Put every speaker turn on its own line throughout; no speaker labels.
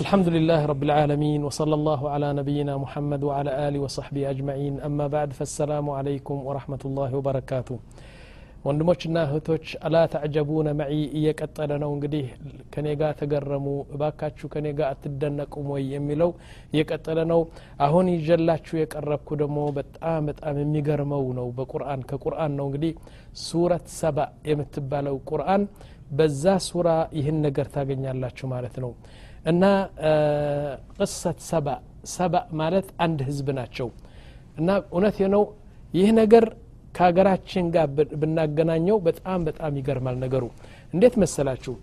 الحمد لله رب العالمين وصلى الله على نبينا محمد وعلى آله وصحبه أجمعين أما بعد فالسلام عليكم ورحمة الله وبركاته ወንድሞችና እህቶች አላ ተዕጀቡነ መዒ እየቀጠለ ነው እንግዲህ ከኔ ጋር ተገረሙ እባካችሁ ከኔ ጋር አትደነቁም ወይ የሚለው እየቀጠለ ነው አሁን ይጀላችሁ የቀረብኩ ደግሞ በጣም በጣም የሚገርመው ነው በቁርአን ከቁርአን ነው እንግዲህ ሱረት ሰባ የምትባለው ቁርአን በዛ ሱራ ይህን ነገር ታገኛላችሁ ማለት ነው እና ቅሰት ሰባ ሰባ ማለት አንድ ህዝብ ናቸው። እና እውነት ነው ይህ ነገር ከሀገራችን ጋር ብናገናኘው በጣም በጣም ይገርማል ነገሩ። እንዴት መሰላችሁ?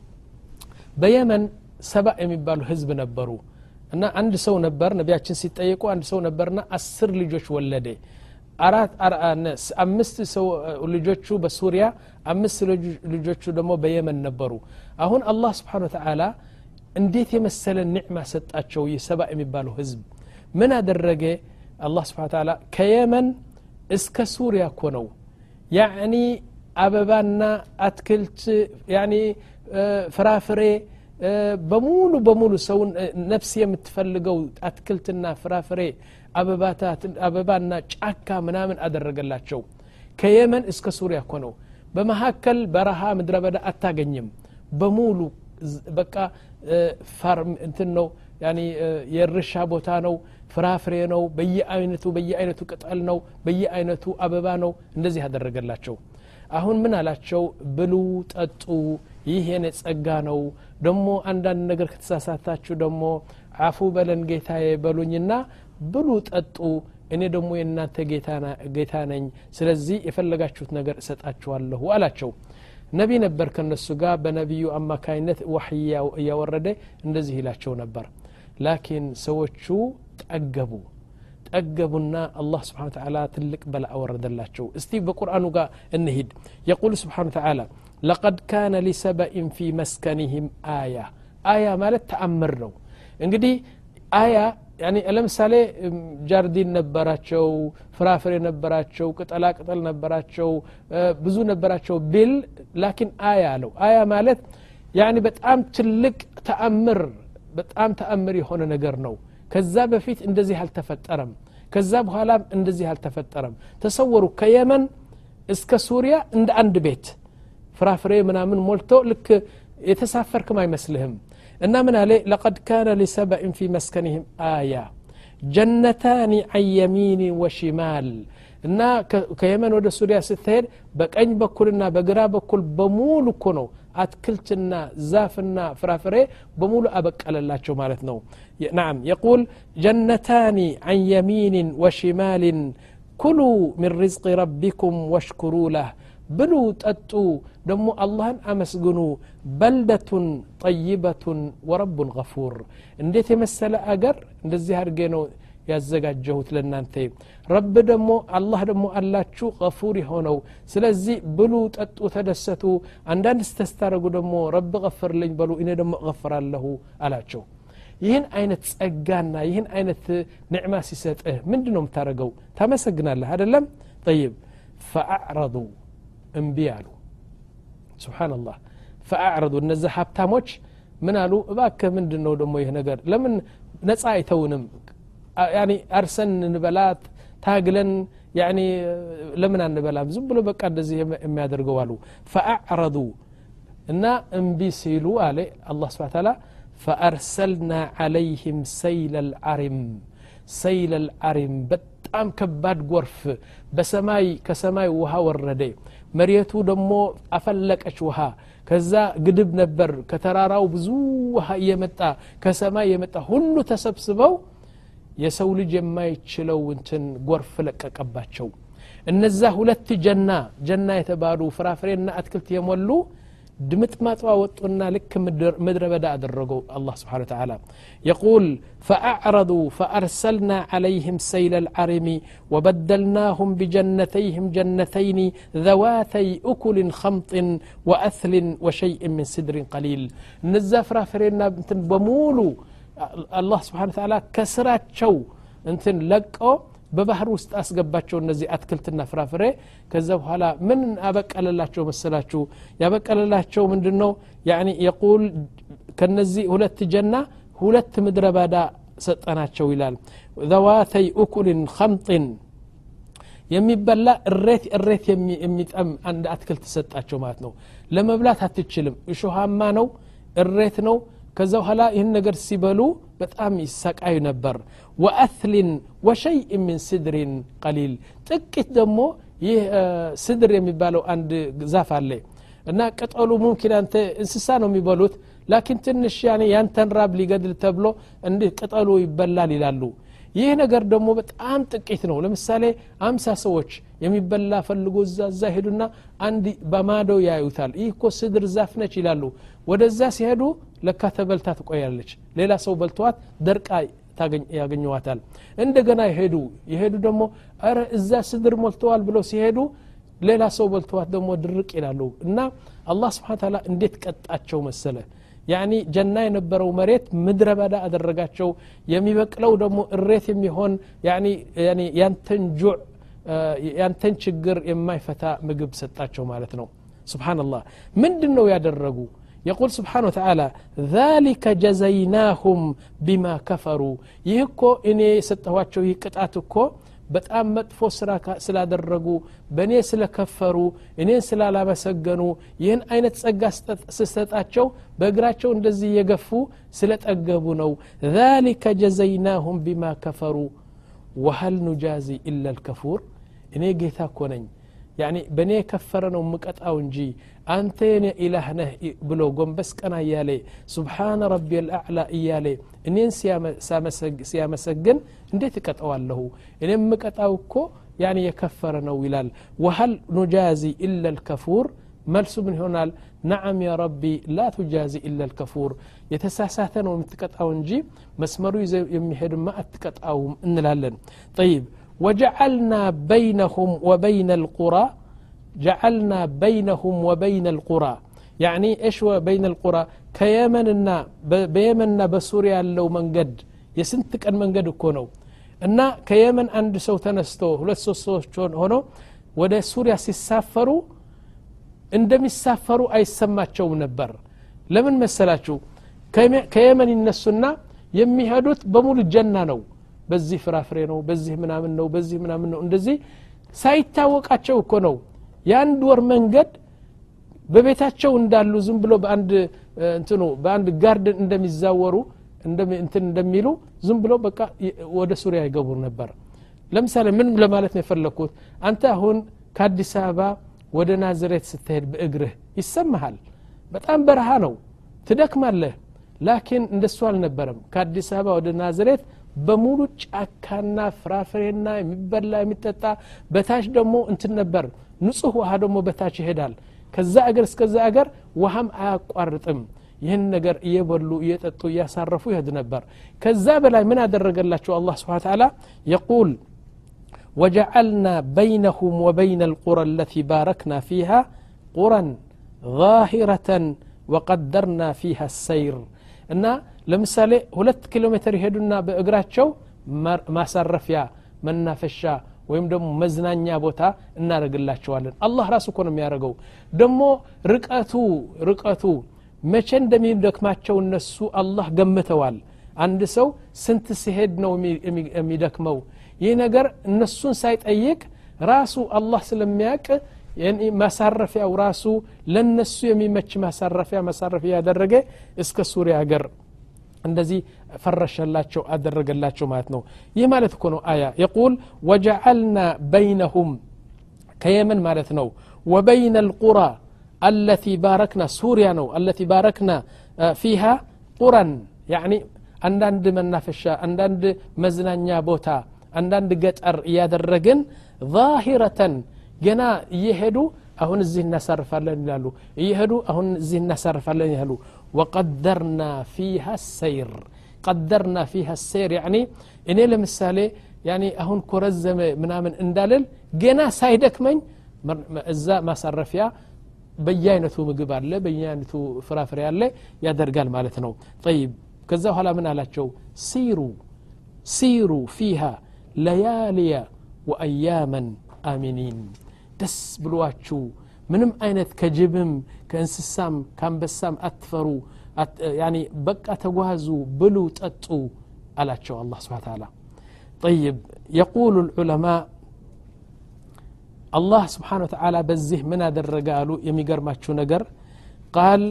በየመን ሰባ የሚባሉ ህዝብ ነበሩ። እና አንድ ሰው ነበር ነቢያችን ሲጠየቁ አንድ ሰው ነበርና አስር ልጆች ወለደ። አራት አምስት ሰው ልጆቹ በሱሪያ አምስት ልጆቹ ደግሞ በየመን ነበሩ። አሁን አላህ ስብሓን ወተላ እንዴት የመሰለ ኒዕማ ሰጣቸው ይህ ሰባ የሚባለው ህዝብ? ምን አደረገ? አላህ ስብሓን ተላ ከየመን እስከ ሱሪያ እኮ ነው። ያዕኒ አበባና አትክልት ያኒ ፍራፍሬ በሙሉ በሙሉ ሰውን ነፍስ የምትፈልገው አትክልትና ፍራፍሬ አበባና ጫካ ምናምን አደረገላቸው። ከየመን እስከ ሱሪያ እኮ ነው። በመካከል በረሃ ምድረ በዳ አታገኝም። በሙሉ በቃ ፋርም እንትን ነው። የእርሻ ቦታ ነው። ፍራፍሬ ነው። በየአይነቱ በየአይነቱ ቅጠል ነው። በየአይነቱ አበባ ነው። እንደዚህ ያደረገላቸው አሁን ምን አላቸው? ብሉ ጠጡ። ይህ የኔ ጸጋ ነው። ደሞ አንዳንድ ነገር ከተሳሳታችሁ ደሞ አፉ በለን ጌታዬ በሉኝና ብሉ ጠጡ። እኔ ደግሞ የእናንተ ጌታ ነኝ። ስለዚህ የፈለጋችሁት ነገር እሰጣችኋለሁ አላቸው ነቢ ነበር ከነሱ ጋር በነቢዩ አማካይነት ዋሕይ እያወረደ እንደዚህ ይላቸው ነበር ላኪን ሰዎቹ ጠገቡ ጠገቡና አላህ ስብሓን ተላ ትልቅ በላ አወረደላቸው እስቲ በቁርአኑ ጋር እንሂድ የቁል ስብሓን ተላ ለቀድ ካነ ሊሰበኢን ፊ መስከኒህም አያ አያ ማለት ተአምር ነው እንግዲህ አያ ለምሳሌ ጃርዲን ነበራቸው ፍራፍሬ ነበራቸው ቅጠላ ቅጠል ነበራቸው ብዙ ነበራቸው ቢል ላኪን አያ አለው። አያ ማለት በጣም ትልቅ ተአምር በጣም ተአምር የሆነ ነገር ነው። ከዛ በፊት እንደዚህ አልተፈጠረም። ከዛ በኋላም እንደዚህ አልተፈጠረም። ተሰወሩ ከየመን እስከ ሱሪያ እንደ አንድ ቤት። ፍራፍሬ ምናምን ሞልቶ ልክ የተሳፈርክም አይመስልህም እና ምን አለ ለቀድ ካነ ሊሰበእን ፊ መስከኒህም አያ ጀነታኒ አን የሚን ወሽማል እና ከየመን ወደ ሱሪያ ስትሄድ በቀኝ በኩልና በግራ በኩል በሙሉ እኮ ነው አትክልትና ዛፍና ፍራፍሬ በሙሉ አበቀለላቸው ማለት ነው ናም የቁል ጀነታኒ አን የሚን ወሽማልን ኩሉ ምን ርዝቅ ረቢኩም ወሽኩሩ ለህ ብሉ ጠጡ ደሞ አላህን አመስግኑ በልደቱን ጠይበቱን ወረቡን ገፉር እንዴት የመሰለ አገር እንደዚህ አድርጌ ነው ያዘጋጀሁት ለእናንተ ረብ ደግሞ አላህ ደግሞ አላችሁ ገፉር የሆነው ስለዚህ ብሉ ጠጡ ተደሰቱ አንዳንድ ስተስታረጉ ደግሞ ረብ ገፍርልኝ በሉ እኔ ደግሞ እገፍራለሁ አላቸው ይህን አይነት ጸጋና ይህን አይነት ንዕማ ሲሰጥህ ምንድ ነው የምታደረገው ታመሰግናለህ አደለም ጠይብ ፈአዕረዱ እምቢ አሉ ስብሓንላህ ፈአዕረዱ እነዚ ሀብታሞች ምን አሉ እባክህ ምንድን ነው ደግሞ ይህ ነገር ለምን ነፃ አይተውንም ያኒ አርሰን እንበላት ታግለን ያኒ ለምን አንበላም ዝም ብሎ በቃ እንደዚህ የሚያደርገው አሉ ፈአዕረዱ እና እምቢ ሲሉ አለ አላህ ስብሓን ታላ ፈአርሰልና ዓለይህም ሰይለ ልዓሪም ሰይለ ልዓሪም በጣም ከባድ ጎርፍ በሰማይ ከሰማይ ውሃ ወረደ። መሬቱ ደግሞ አፈለቀች ውሃ። ከዛ ግድብ ነበር። ከተራራው ብዙ ውሃ እየመጣ ከሰማይ የመጣ ሁሉ ተሰብስበው የሰው ልጅ የማይችለው እንትን ጎርፍ ለቀቀባቸው። እነዛ ሁለት ጀና ጀና የተባሉ ፍራፍሬና አትክልት የሞሉ دمت ما تواوت قلنا لك مدر بدا ادرغو الله سبحانه وتعالى يقول فاعرضوا فارسلنا عليهم سيل العرم وبدلناهم بجنتيهم جنتين ذواتي اكل خمط واثل وشيء من سدر قليل نزافرا فرينا بمولوا الله سبحانه وتعالى كسرات شو انتن لقوا በባህር ውስጥ አስገባቸው እነዚህ አትክልትና ፍራፍሬ። ከዛ በኋላ ምን አበቀለላቸው መሰላችሁ? ያበቀለላቸው ምንድን ነው የቁል ከነዚህ ሁለት ጀና ሁለት ምድረ ባዳ ሰጠናቸው ይላል። ዘዋተይ ኡኩልን ከምጥን የሚበላ እሬት እሬት የሚጠም አንድ አትክልት ሰጣቸው ማለት ነው። ለመብላት አትችልም። እሾሃማ ነው እሬት ነው። ከዛ በኋላ ይህን ነገር ሲበሉ በጣም ይሰቃዩ ነበር ወአትሊን ወሸይء ምን ስድሪን ቀሊል። ጥቂት ደግሞ ይህ ስድር የሚባለው አንድ ዛፍ አለ እና ቅጠሉ ሙምኪን አንተ እንስሳ ነው የሚበሉት። ላኪን ትንሽ ያኔ ያንተን ራብ ሊገድል ተብሎ እንዲህ ቅጠሉ ይበላል ይላሉ። ይህ ነገር ደግሞ በጣም ጥቂት ነው። ለምሳሌ አምሳ ሰዎች የሚበላ ፈልጎ እዛ እዛ ሄዱና አንድ በማዶ ያዩታል። ይህ እኮ ስድር ዛፍ ነች ይላሉ። ወደዛ ሲሄዱ ለካ ተበልታ ትቆያለች። ሌላ ሰው በልተዋት ደርቃ ያገኘዋታል። እንደገና ይሄዱ። የሄዱ ደግሞ አረ እዛ ስድር ሞልተዋል ብለው ሲሄዱ ሌላ ሰው በልተዋት ደግሞ ድርቅ ይላሉ። እና አላህ ስብሓን ታላ እንዴት ቀጣቸው መሰለ? ያኒ ጀና የነበረው መሬት ምድረ በዳ አደረጋቸው። የሚበቅለው ደግሞ እሬት የሚሆን ያንተን ጁዕ ያንተን ችግር የማይፈታ ምግብ ሰጣቸው ማለት ነው። ስብሓንላህ ምንድን ነው ያደረጉ يقول سبحانه وتعالى ذلك جزيناهم بما كفروا يهكو إني ستهواتشو يكتاتكو በጣም መጥፎ ስራ ስላደረጉ በእኔ ስለከፈሩ እኔን ስላላመሰገኑ ይህን አይነት ጸጋ ስሰጣቸው በእግራቸው እንደዚህ የገፉ ስለጠገቡ ነው ذلك جزيناهم بما كفروا وهل نجازي إلا الكفور እኔ ጌታ እኮ ነኝ ያኒ በእኔ የከፈረ ነው ምቀጣው እንጂ አንተ የኔ ኢላህ ነህ ብሎ ጎንበስ ቀና እያለ ሱብሓነ ረቢ ልአዕላ እያለ እኔን ሲያመሰግን እንዴት እቀጠዋለሁ እኔ ምቀጣው እኮ ያኒ የከፈረ ነው ይላል ወሀል ኑጃዚ ኢላ ልከፉር መልሱ ምን ይሆናል ነዓም ያ ረቢ ላ ቱጃዚ ኢላ ልከፉር የተሳሳተ ነው የምትቀጣው እንጂ መስመሩ ይዘ የሚሄድማ አትቀጣውም እንላለን ጠይብ وجعلنا بينهم وبين القرى جعلنا بينهم وبين القرى يعني ايش بين القرى كيمننا بيمننا بسوريا لو منقد የስንት ቀን መንገድ እኮ ነው እና ከየመን አንድ ሰው ተነስቶ ሁለት ሶስት ሰዎች ሆኖ ወደ ሱሪያ ሲሳፈሩ እንደሚሳፈሩ አይሰማቸውም ነበር ለምን መሰላችሁ ከየመን ይነሱና የሚሄዱት በሙሉ ጀና ነው በዚህ ፍራፍሬ ነው በዚህ ምናምን ነው በዚህ ምናምን ነው። እንደዚህ ሳይታወቃቸው እኮ ነው። የአንድ ወር መንገድ በቤታቸው እንዳሉ ዝም ብሎ በአንድ እንትኑ በአንድ ጋርደን እንደሚዛወሩ እንትን እንደሚሉ ዝም ብሎ በቃ ወደ ሱሪያ ይገቡ ነበር። ለምሳሌ ምን ለማለት ነው የፈለግኩት አንተ አሁን ከአዲስ አበባ ወደ ናዝሬት ስትሄድ በእግርህ ይሰማሃል። በጣም በረሃ ነው ትደክማለህ። ላኪን እንደሱ አልነበረም። ከአዲስ አበባ ወደ ናዝሬት በሙሉ ጫካና ፍራፍሬና የሚበላ የሚጠጣ በታች ደግሞ እንትን ነበር ንጹህ ውሃ ደግሞ በታች ይሄዳል ከዛ አገር እስከዛ አገር ውሃም አያቋርጥም ይህን ነገር እየበሉ እየጠጡ እያሳረፉ ይሄድ ነበር ከዛ በላይ ምን አደረገላቸው አላህ ስብሓን ተዓላ የቁል وجعلنا بينهم وبين القرى التي باركنا فيها قرى ظاهرة وقدرنا فيها السير እና ለምሳሌ ሁለት ኪሎ ሜትር ይሄዱና በእግራቸው ማሳረፊያ መናፈሻ ወይም ደግሞ መዝናኛ ቦታ እናደርግላቸዋለን። አላህ ራሱ እኮ ነው የሚያደርገው። ደግሞ ርቀቱ ርቀቱ መቼ እንደሚደክማቸው እነሱ አላህ ገምተዋል። አንድ ሰው ስንት ሲሄድ ነው የሚደክመው? ይህ ነገር እነሱን ሳይጠይቅ ራሱ አላህ ስለሚያውቅ ማሳረፊያው ራሱ ለነሱ የሚመች ማሳረፊያ ማሳረፊያ ያደረገ እስከ ሱሪያ ሀገር እንደዚህ ፈረሸላቸው አደረገላቸው ማለት ነው ይህ ማለት እኮ ነው አያ የቁል ወጀዐልና በይነሁም ከየመን ማለት ነው ወበይነ ልቁራ አለቲ ባረክና ሱሪያ ነው አለቲ ባረክና ፊሃ ቁረን ያኒ አንዳንድ መናፈሻ አንዳንድ መዝናኛ ቦታ አንዳንድ ገጠር እያደረግን ዛሂረተን ገና እየሄዱ አሁን እዚህ እናሳርፋለን ይላሉ እየሄዱ አሁን እዚህ እናሳርፋለን ይላሉ ወቀደርና ፊሃ ሰይር ቀደርና ፊሃ ሰይር ያኒ እኔ ለምሳሌ ያኒ አሁን ኮረዘመ ምናምን እንዳልል ገና ሳይደክመኝ እዛ ማሳረፊያ በየአይነቱ ምግብ አለ በየአይነቱ ፍራፍሬ አለ ያደርጋል ማለት ነው ጠይብ ከዛ በኋላ ምን አላቸው ሲሩ ሲሩ ፊሃ ለያልያ ወአያመን አሚኒን ደስ ብሏችሁ ምንም አይነት ከጅብም ከእንስሳም ከአንበሳም አትፈሩ በቃ ተጓዙ ብሉ ጠጡ አላቸው አላ ስብን ታላ طيب يقول العلماء الله سبحانه وتعالى بزه من أدرج قالوا يميقر ما نجر قال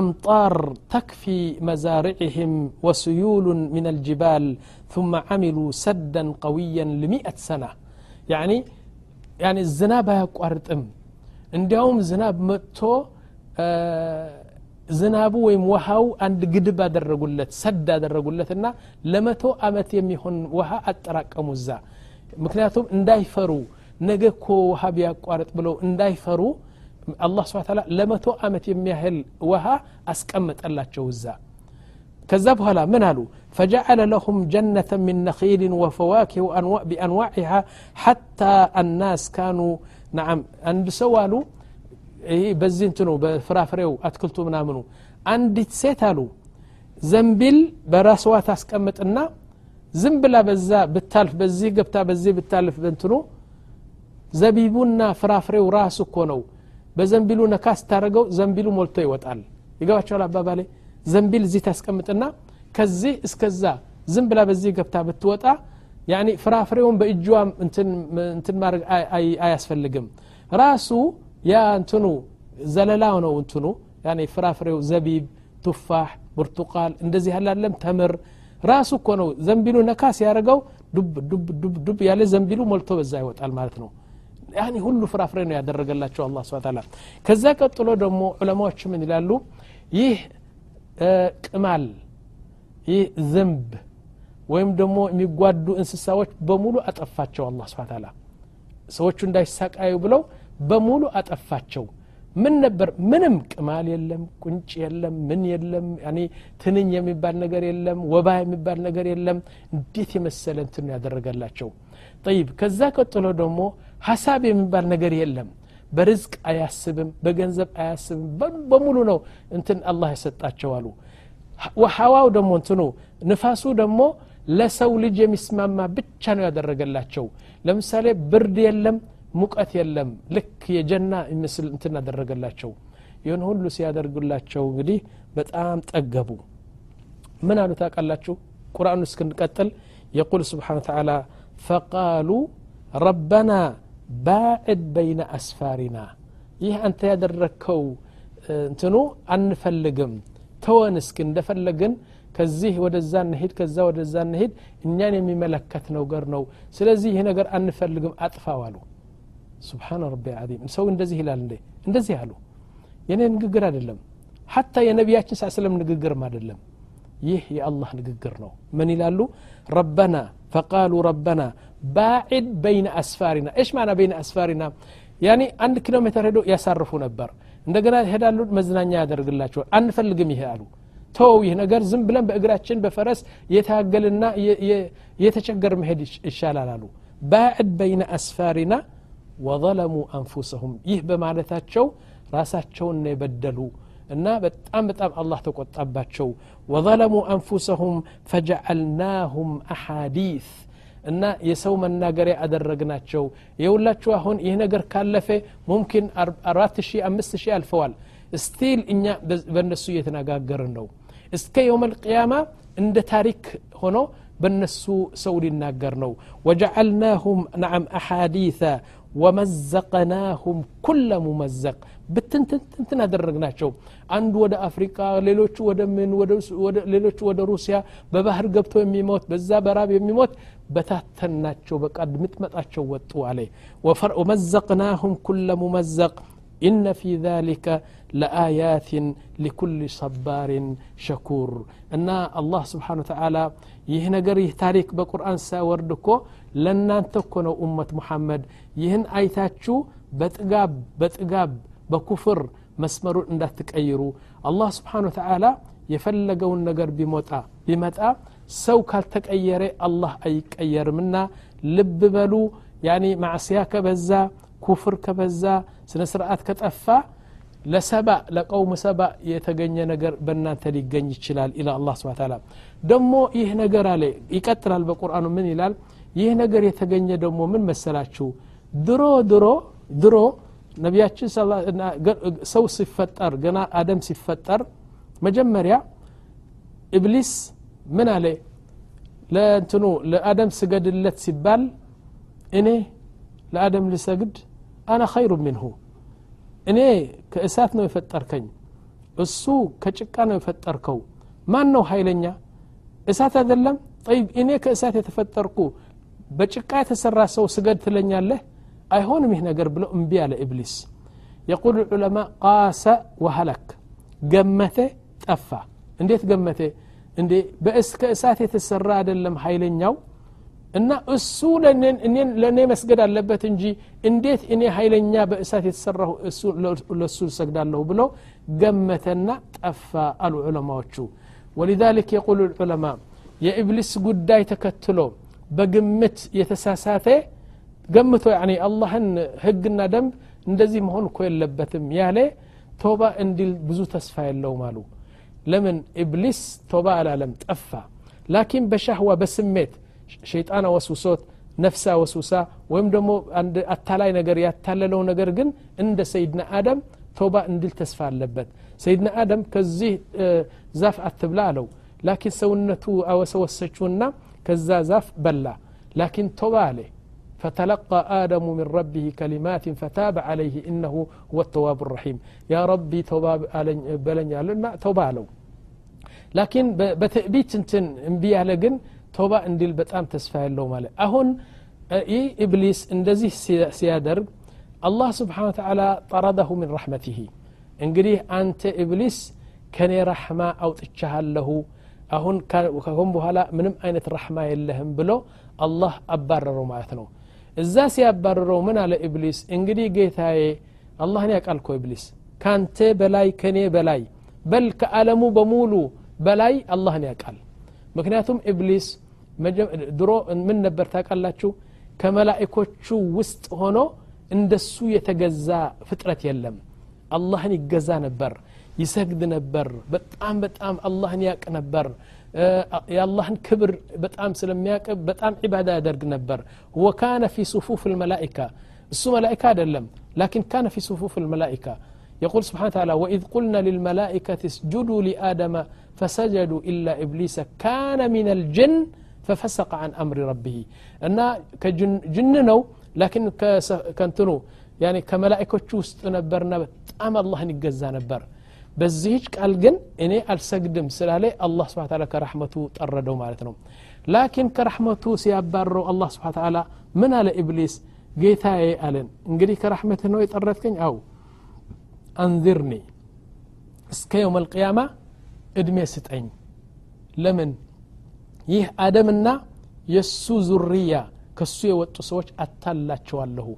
أمطار تكفي مزارعهم وسيول من الجبال ثم عملوا سدا قويا لمئة سنة يعني ያኔ ዝናብ አያቋርጥም እንዲያውም ዝናብ መጥቶ ዝናቡ ወይም ውሃው አንድ ግድብ አደረጉለት ሰድ አደረጉለት እና ለመቶ አመት የሚሆን ውሃ አጠራቀሙ እዛ ምክንያቱም እንዳይፈሩ ነገ እኮ ውሃ ቢያቋርጥ ብለው እንዳይፈሩ አላህ ስብን ታላ ለመቶ አመት የሚያህል ውሃ አስቀመጠላቸው እዛ ከዛ በኋላ ምን አሉ فجعل لهم جنة من نخيل وفواكه بأنواعها حتى الناس كانوا نعم عند سوالو ይህ በዚህ እንትኑ በፍራፍሬው አትክልቱ ምናምኑ አንዲት ሴት አሉ ዘንቢል በራስዋ ታስቀምጥና ዝም ብላ በዛ ብታልፍ በዚህ ገብታ በዚህ ብታልፍ በንትኑ ዘቢቡና ፍራፍሬው ራሱ እኮ ነው በዘንቢሉ ነካ ስታደረገው ዘንቢሉ ሞልቶ ይወጣል ይገባቸዋል አባባሌ ዘንቢል እዚህ ታስቀምጥና ከዚህ እስከዛ ዝም ብላ በዚህ ገብታ ብትወጣ ያኒ ፍራፍሬውን በእጇ እንትን ማድረግ አያስፈልግም። ራሱ ያ እንትኑ ዘለላው ነው እንትኑ። ያኔ ፍራፍሬው ዘቢብ ቱፋሕ ብርቱቃል እንደዚህ ያላለም ተምር። ራሱ እኮ ነው ዘንቢሉ ነካ ሲያደርገው ዱብ ዱብ ዱብ ዱብ ያለ ዘንቢሉ ሞልቶ በዛ ይወጣል ማለት ነው። ያኒ ሁሉ ፍራፍሬ ነው ያደረገላቸው አላ ስብን ታላ ከዛ ቀጥሎ ደግሞ ዑለማዎች ምን ይላሉ? ይህ ቅማል ይህ ዝንብ ወይም ደግሞ የሚጓዱ እንስሳዎች በሙሉ አጠፋቸው አላ ስብን ታላ ሰዎቹ እንዳይሳቃዩ ብለው በሙሉ አጠፋቸው። ምን ነበር? ምንም ቅማል የለም ቁንጭ የለም ምን የለም ትንኝ የሚባል ነገር የለም ወባ የሚባል ነገር የለም። እንዴት የመሰለ እንትን ያደረገላቸው? ጠይብ ከዛ ቀጥሎ ደግሞ ሀሳብ የሚባል ነገር የለም። በርዝቅ አያስብም በገንዘብ አያስብም በሙሉ ነው እንትን አላህ የሰጣቸው አሉ ሀዋው ደግሞ እንትኑ ንፋሱ ደግሞ ለሰው ልጅ የሚስማማ ብቻ ነው ያደረገላቸው። ለምሳሌ ብርድ የለም ሙቀት የለም ልክ የጀና ምስል እንትን አደረገላቸው። ይህን ሁሉ ሲያደርጉላቸው እንግዲህ በጣም ጠገቡ። ምን አሉ ታውቃላችሁ? ቁርአኑ እስክንቀጥል የቁል ስብሓን ተዓላ ፈቃሉ ረበና ባዕድ በይነ አስፋሪና። ይህ አንተ ያደረግከው እንትኑ አንፈልግም ተወን እስኪ እንደፈለግን ከዚህ ወደዛ እንሄድ ከዛ ወደዛ እንሄድ እኛን የሚመለከት ነገር ነው። ስለዚህ ይህ ነገር አንፈልግም አጥፋው አሉ። ስብሓን ረቢ ዓዚም። ሰው እንደዚህ ይላል እንዴ? እንደዚህ አሉ። የኔ ንግግር አይደለም። ሐታ የነቢያችን ሳ ስለም ንግግርም አይደለም። ይህ የአላህ ንግግር ነው። ምን ይላሉ? ረበና ፈቃሉ ረበና ባዕድ በይነ አስፋሪና። እሽ ማና በይነ አስፋሪና? ያኒ አንድ ኪሎ ሜትር ሄዶ ያሳርፉ ነበር እንደገና ይሄዳሉ መዝናኛ ያደርግላቸዋል። አንፈልግም ይሄ አሉ። ተወው ይህ ነገር ዝም ብለን በእግራችን በፈረስ የታገልና የተቸገር መሄድ ይሻላል አሉ። ባዕድ በይነ አስፋሪና ወظለሙ አንፉሰሁም። ይህ በማለታቸው ራሳቸውን የበደሉ እና በጣም በጣም አላህ ተቆጣባቸው። ወظለሙ አንፉሰሁም ፈጀዐልናሁም አሓዲት እና የሰው መናገሪያ አደረግናቸው የሁላችሁ አሁን ይህ ነገር ካለፈ ሙምኪን አራት ሺ አምስት ሺህ አልፈዋል ስቲል እኛ በእነሱ እየተነጋገርን ነው እስከ የውም ልቅያማ እንደ ታሪክ ሆኖ በእነሱ ሰው ሊናገር ነው ወጀዐልናሁም ነዓም አሓዲث ወመዘቅናሁም ኩለ ሙመዘቅ ብትንትንትን አደረግናቸው አንዱ ወደ አፍሪካ ሌሎቹ ወደ ምን ሌሎቹ ወደ ሩሲያ በባህር ገብቶ የሚሞት በዛ በራብ የሚሞት በታተናቸው በቃ ምጥመጣቸው ወጡ አለ ወመዘቅናሁም ኩለ ሙመዘቅ إن في ذلك لآيات لكل صبار شكور أن الله سبحانه وتعالى ይህ ነገር ይህ ታሪክ በቁርአን ሳወርድ እኮ ለእናንተ እኮ ነው ኡመት ሙሐመድ ይህን አይታችሁ በጥጋብ በጥጋብ በኩፍር መስመሩን እንዳትቀይሩ አላህ ስብሓን ወተዓላ የፈለገውን ነገር ቢሞጣ ቢመጣ ሰው ካልተቀየረ አላህ አይቀየርምና ልብ በሉ ያኒ ማዕስያ ከበዛ ኩፍር ከበዛ ስነ ስርዓት ከጠፋ ለሰባ ለቀውም ሰባ የተገኘ ነገር በእናንተ ሊገኝ ይችላል ኢላ አላ ስብን ታላ ደግሞ ይህ ነገር አለ ይቀጥላል በቁርአኑ ምን ይላል ይህ ነገር የተገኘ ደግሞ ምን መሰላችሁ? ድሮ ድሮ ድሮ ነቢያችን ሰው ሲፈጠር ገና አደም ሲፈጠር መጀመሪያ ኢብሊስ ምን አለ? ለእንትኑ ለአደም ስገድለት ሲባል እኔ ለአደም ልሰግድ አና ኸይሩ ምንሁ። እኔ ከእሳት ነው የፈጠርከኝ እሱ ከጭቃ ነው የፈጠርከው። ማን ነው ኃይለኛ? እሳት አይደለም? ጠይብ እኔ ከእሳት የተፈጠርኩ በጭቃ የተሰራ ሰው ስገድ ትለኛለህ አይሆንም ይህ ነገር ብለው እምቢ አለ ኢብሊስ የቁል ዑለማ ቃሰ ወሀለክ ገመተ ጠፋ እንዴት ገመተ እንዴ ከእሳት የተሰራ አይደለም ኃይለኛው እና እሱ ለእኔ መስገድ አለበት እንጂ እንዴት እኔ ኃይለኛ በእሳት የተሰራሁ ለእሱ ሰግዳለሁ ብሎ ገመተና ጠፋ አሉ ዑለማዎቹ ولذلك يقول العلماء የኢብሊስ ጉዳይ ተከትሎ በግምት የተሳሳተ ገምቶ ያኒ አላህን ህግና ደንብ እንደዚህ መሆን እኮ የለበትም ያለ ቶባ እንዲል ብዙ ተስፋ የለውም አሉ ለምን ኢብሊስ ቶባ አላለም ጠፋ ላኪን በሻህዋ በስሜት ሸይጣን ወስውሶት ነፍሳ ወስውሳ ወይም ደግሞ አንድ አታላይ ነገር ያታለለው ነገር ግን እንደ ሰይድና አደም ቶባ እንዲል ተስፋ አለበት ሰይድና አደም ከዚህ ዛፍ አትብላ አለው ላኪን ሰውነቱ አወሰወሰችውና ከዛ ዛፍ በላ ላኪን ቶባ አለ فتلقى آدم من ربه كلمات فتاب عليه إنه هو التواب الرحيم يا ربي توبا بلن توبا له لكن بتأبيت انتن انبيا لقن توبا اندل بتام تسفى له ماله أهون إيه إبليس اندزيه سيادر الله سبحانه وتعالى طرده من رحمته እንግዲህ አንተ ኢብሊስ ከኔ ረሕማ አውጥቻሃለሁ አሁን ከሁን በኋላ ምንም አይነት ረሕማ የለህም ብሎ አላህ አባረረው ማለት ነው እዛ ሲያባረረው ምን አለ ኢብሊስ እንግዲህ ጌታዬ አላህን ያቃል ኮ ኢብሊስ ካንተ በላይ ከኔ በላይ በል ከዓለሙ በሙሉ በላይ አላህን ያቃል ምክንያቱም ኢብሊስ ድሮ ምን ነበር ታውቃላችሁ ከመላእኮቹ ውስጥ ሆኖ እንደሱ የተገዛ ፍጥረት የለም አላህን ይገዛ ነበር ይሰግድ ነበር በጣም በጣም አላህን ያቅ ነበር የአላህን ክብር በጣም ስለሚያቅ በጣም ዒባዳ ያደርግ ነበር ወካነ ፊ ሱፉፍ ልመላኢካ እሱ መላኢካ አይደለም ላኪን ካነ ፊ ሱፉፍ ልመላኢካ يقول سبحانه وتعالى وإذ قلنا للملائكة اسجدوا لآدم فسجدوا إلا إبليس كان من الجن ففسق عن أمر ربه أن كجن نو لكن كنتنو يعني كملائكة ውስጥ ነበርና በጣም አላህን ይገዛ ነበር በዚህች ቃል ግን እኔ አልሰግድም ስላለ አላህ ስብን ታላ ከራሕመቱ ጠረደው ማለት ነው ላኪን ከራሕመቱ ሲያባረው አላህ ስብን ታላ ምን አለ ኢብሊስ ጌታዬ አለን እንግዲህ ከራሕመትህ ነው የጠረትከኝ አው አንዚርኒ እስከ የውም አልቅያማ እድሜ ስጠኝ ለምን ይህ አደምና የእሱ ዙርያ ከሱ የወጡ ሰዎች አታላቸዋለሁ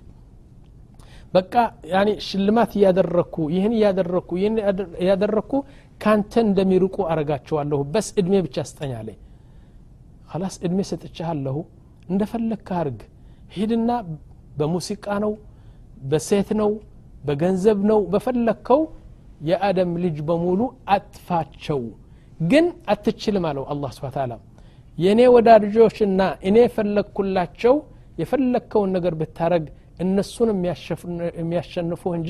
በቃ ያኒ ሽልማት እያደረግኩ ይህን እያደረግኩ ይህን እያደረግኩ ካንተ እንደሚርቁ አረጋቸዋለሁ በስ እድሜ ብቻ ስጠኝ አለ ላስ እድሜ ሰጥቻለሁ እንደፈለግካ አርግ ሂድና በሙዚቃ ነው በሴት ነው በገንዘብ ነው በፈለግከው የአደም ልጅ በሙሉ አጥፋቸው። ግን አትችልም አለው አላህ ስብን ታላ የእኔ ወዳጆችና እኔ የፈለግኩላቸው የፈለግከውን ነገር ብታረግ እነሱን የሚያሸንፉ እንጂ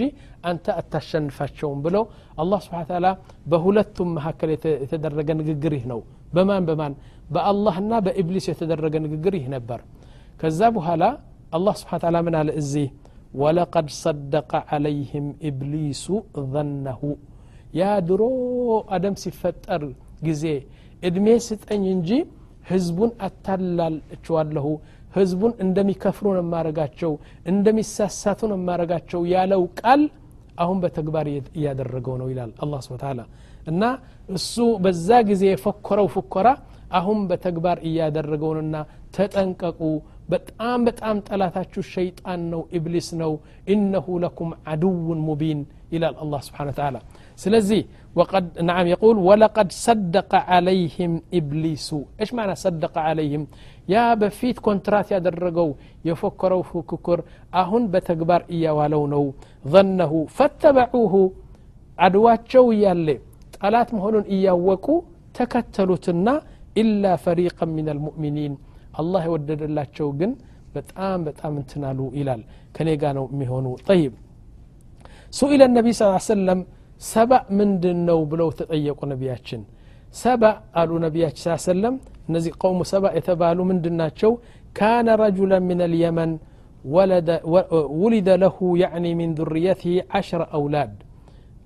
አንተ አታሸንፋቸውም ብለው አላህ ስብሓን ታላ በሁለቱም መካከል የተደረገ ንግግር ይህ ነው በማን በማን በአላህና በኢብሊስ የተደረገ ንግግር ይህ ነበር ከዛ በኋላ አላህ ስብሓን ታላ ምን አለ እዚህ ወለቀድ ሰደቀ አለይህም ኢብሊሱ ዘነሁ ያ ድሮ አደም ሲፈጠር ጊዜ እድሜ ስጠኝ እንጂ ህዝቡን አታላልችዋለሁ ህዝቡን እንደሚከፍሩ ነው የማረጋቸው እንደሚሳሳቱ ነው የማረጋቸው ያለው ቃል አሁን በተግባር እያደረገው ነው ይላል አላ ታላ እና እሱ በዛ ጊዜ የፎከረው ፉኮራ አሁን በተግባር እያደረገውንና ተጠንቀቁ። በጣም በጣም ጠላታችሁ ሸይጣን ነው ኢብሊስ ነው። ኢነሁ ለኩም አድውን ሙቢን ይላል አላህ ስብሓን ተላ ስለዚህ وقد نعم يقول ولقد صدق عليهم إبليس إيش معنى صدق عليهم يا بفيت كونترات يا درقو يفكروا فككر أهن بتكبار إيا ولو نو ظنه فاتبعوه عدواتشو يالي ጠላት መሆኑን እያወቁ ተከተሉትና ኢላ ፈሪቀን ምን አልሙእሚኒን አላህ የወደደላቸው ግን በጣም በጣም እንትናሉ ይላል ከኔ ጋ ነው የሚሆኑ ጠይብ سئل النبي صلى الله عليه وسلم سبع من دنو بلو تطيقوا نبياتشن سبع قالوا نبياتش صلى الله عليه وسلم። نزي قوم سبع يتبالوا من دناتشو كان رجلا من اليمن ولد ولد له يعني من ذريته عشر أولاد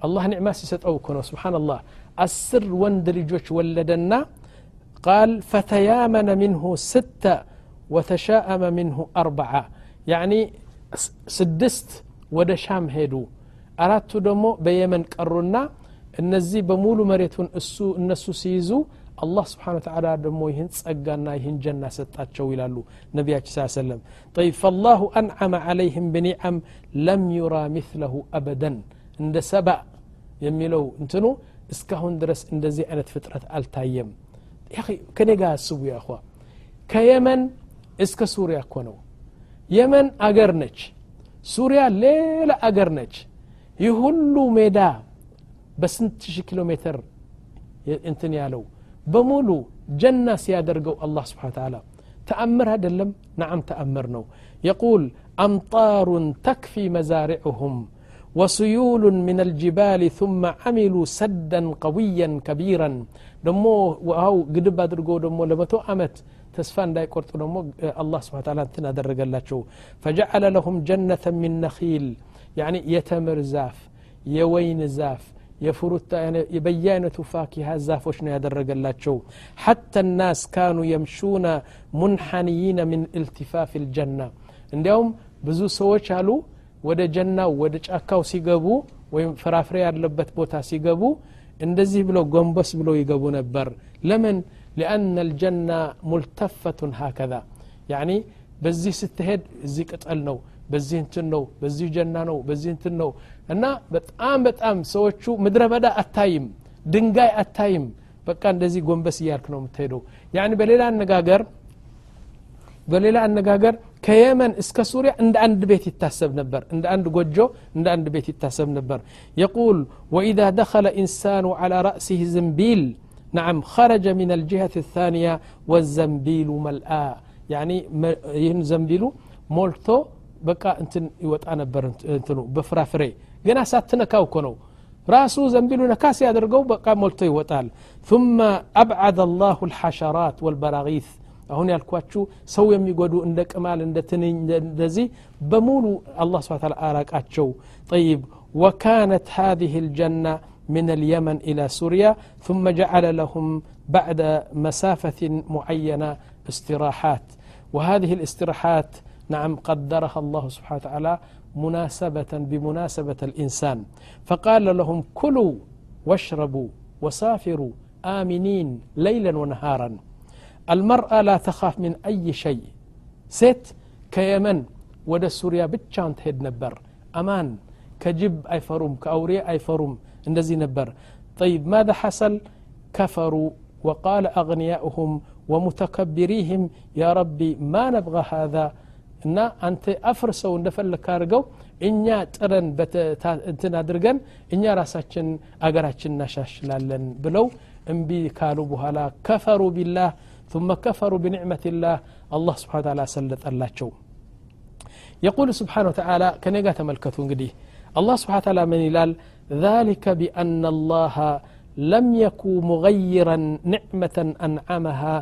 الله نعمة ستأوكنا سبحان الله السر واندرجوش ولدنا قال فتيامن منه ستة وتشاءم منه أربعة يعني سدست ودشام هيدو አራቱ ደግሞ በየመን ቀሩና እነዚህ በሙሉ መሬቱን እሱ እነሱ ሲይዙ አላህ ስብሓን ተዓላ ደግሞ ይህን ጸጋና ይህን ጀና ሰጣቸው ይላሉ ነቢያችን ስ ሰለም ጠይብ ፈላሁ አንዓመ ዓለይህም ብኒዓም ለም ዩራ ምትለሁ አበደን እንደ ሰባእ የሚለው እንትኑ እስካሁን ድረስ እንደዚህ አይነት ፍጥረት አልታየም ከኔ ጋር አስቡ ያ እኸዋ ከየመን እስከ ሱሪያ እኮ ነው የመን አገር ነች ሱሪያ ሌላ አገር ነች ይህ ሁሉ ሜዳ በስንት ሺህ ኪሎ ሜትር እንትን ያለው በሙሉ ጀና ሲያደርገው አላህ ስብሓን ተዓላ ተአምር አይደለም ነዓም ተአምር ነው የቁል አምጣሩን ተክፊ መዛሪዑሁም وسيول من الجبال ثم عملوا سدا قويا كبيرا ደሞ ውሃው ግድብ አድርጎ ደሞ ለመቶ ዓመት ተስፋ እንዳይቆርጡ ደሞ አላህ ስብሓን ታላ እንትን አደረገላቸው ፈጀዓለ ለሁም ጀነተ ሚን ነኺል ያኒ የተምር ዛፍ የወይን ዛፍ የፍሩታ በየአይነቱ ፋኪሃ ዛፎች ነው ያደረገላቸው ሐታ ናስ ካኑ የምሹነ ሙንሐንይነ ምን ኢልትፋፍ ልጀና እንዲያውም ብዙ ሰዎች አሉ ወደ ጀናው ወደ ጫካው ሲገቡ ወይም ፍራፍሬ ያለበት ቦታ ሲገቡ እንደዚህ ብለው ጎንበስ ብለው ይገቡ ነበር ለምን ሊአነ ልጀና ሙልተፈቱን ሃከዛ ያኒ በዚህ ስትሄድ እዚህ ቅጠል ነው በዚህ እንትን ነው በዚህ ጀና ነው በዚህ እንትን ነው እና በጣም በጣም ሰዎቹ ምድረ በዳ አታይም ድንጋይ አታይም በቃ እንደዚህ ጎንበስ እያልክ ነው የምትሄደው ያኒ በሌላ አነጋገር በሌላ አነጋገር ከየመን እስከ ሱሪያ እንደ አንድ ቤት ይታሰብ ነበር እንደ አንድ ጎጆ እንደ አንድ ቤት ይታሰብ ነበር የቁል ወኢዛ ደኸለ ኢንሳኑ ዓላ ረእሲህ ዝንቢል نعم خرج من الجهة الثانية والزنبيل ملآ يعني ይህን ዘንቢሉ ሞልቶ በቃ እንትን ይወጣ ነበር እንትኑ በፍራፍሬ ገና ሳትነካው እኮ ነው ራሱ ዘንቢሉ ነካ ሲያደርገው በቃ ሞልቶ ይወጣል ثم أبعد الله الحشرات والبراغيث አሁን ያልኳችሁ ሰው የሚጎዱ እንደ ቅማል እንደ ትንኝ እንደዚህ በሙሉ አላህ ስብሓ ታላ አራቃቸው ጠይብ وكانت هذه الجنة من اليمن إلى سوريا ثم جعل لهم بعد مسافة معينة استراحات وهذه الاستراحات نعم قدرها الله سبحانه وتعالى مناسبة بمناسبة الإنسان فقال لهم كلوا واشربوا وسافروا آمنين ليلا ونهارا المرأة لا تخاف من أي شيء ست كيمن ወደ ሱሪያ ብቻውን ትሄድ ነበር አማን ከጅብ አይፈሩም ከአውሬ አይፈሩም እንደዚህ ነበር طيب ماذا حصل كفروا وقال أغنياؤهم ومتكبريهم يا ربي ما نبغى هذا እና አንተ አፍርሰው እንደፈለግ ካድርገው እኛ ጥረን እንትን አድርገን እኛ ራሳችን አገራችን እናሻሽላለን ብለው እምቢ ካሉ በኋላ ከፈሩ ቢላህ ثم كفروا بنعمة الله الله سبحانه وتعالى سلط الله يقول سبحانه وتعالى كنيقا تملكتون قديه الله سبحانه وتعالى من يلال ذلك بأن الله لم يكن مغيرا نعمة أنعمها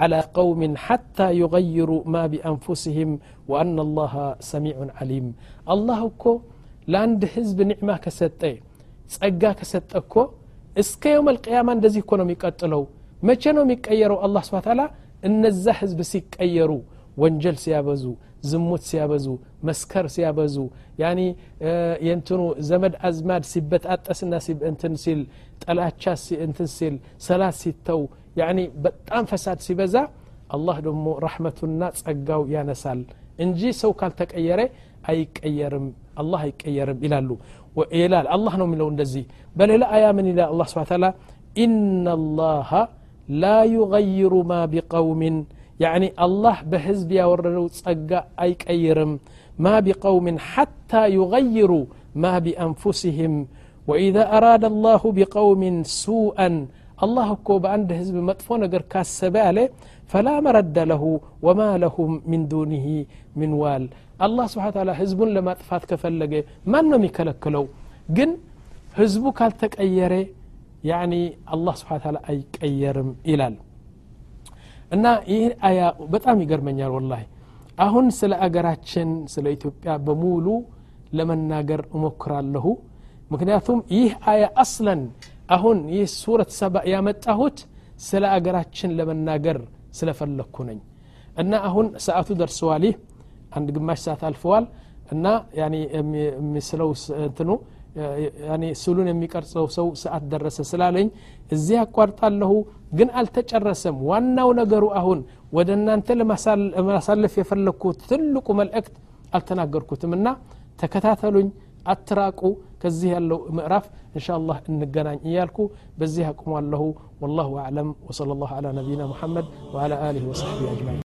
على قوم حتى يغيروا ما بأنفسهم وأن الله سميع عليم الله كو لأند حزب نعمة كستة ጸጋ ከሰጠ እኮ እስከ የውም አልቅያማ እንደዚህ እኮ ነው የሚቀጥለው መቼ ነው የሚቀየረው አላህ ስብሓ ታላ እነዛ ህዝብ ሲቀየሩ ወንጀል ሲያበዙ ዝሙት ሲያበዙ መስከር ሲያበዙ ያኒ የእንትኑ ዘመድ አዝማድ ሲበጣጠስና እንትን ሲል ጠላቻ እንትን ሲል ሰላት ሲተው يعني በጣም ፈሳድ ሲበዛ አላህ ደግሞ ረሕመቱና ጸጋው ያነሳል እንጂ ሰው ካልተቀየረ አይቀየርም አላህ አይቀየርም ይላሉ ይላል አላህ ነው የሚለው እንደዚህ በሌላ አያ ምን ይላል አላህ ስብሓን ታላ ኢነ ላሃ ላ ዩغይሩ ማ ቢቀውምን ያኒ አላህ በህዝብ ያወረደው ጸጋ አይቀይርም ማ ቢቀውምን ሐታ ዩغይሩ ማ ቢአንፉሲህም ወኢዛ አራደ አላሁ ቢቀውምን ሱአን الله كو بعند حزب مطفو نجر كاسبه عليه فلا مرد له وما لهم من دونه من وال. الله سبحانه وتعالى حزب لما طفات كفلغه ما نمي كلكلو؟ جن حزبو كال تقيره يعني الله سبحانه وتعالى اي قيرم إلى أنا إيه ايا بتام يغرمنيال والله اهون سلا اغراچن سلا ايتوبيا بمولو لمناجر امكرالهو مكنياتهم إيه ايا أصلا አሁን ይህ ሱረት ሰባ ያመጣሁት ስለ አገራችን ለመናገር ስለፈለግኩ ነኝ። እና አሁን ሰዓቱ ደርሰዋል። ይህ አንድ ግማሽ ሰዓት አልፈዋል። እና የሚስለው እንትኑ ስሉን የሚቀርጸው ሰው ሰዓት ደረሰ ስላለኝ እዚህ አቋርጣለሁ ግን አልተጨረሰም። ዋናው ነገሩ አሁን ወደ እናንተ ለማሳለፍ የፈለግኩት ትልቁ መልእክት አልተናገርኩትም። እና ተከታተሉኝ አትራቁ ከዚህ ያለው ምዕራፍ እንሻ አላህ እንገናኝ እያልኩ በዚህ አቁሟለሁ ወላሁ አዕለም ወሰለ ላሁ አላ ነቢይና ሙሐመድ ወአላ አሊህ ወሰሕቢ አጅማዒን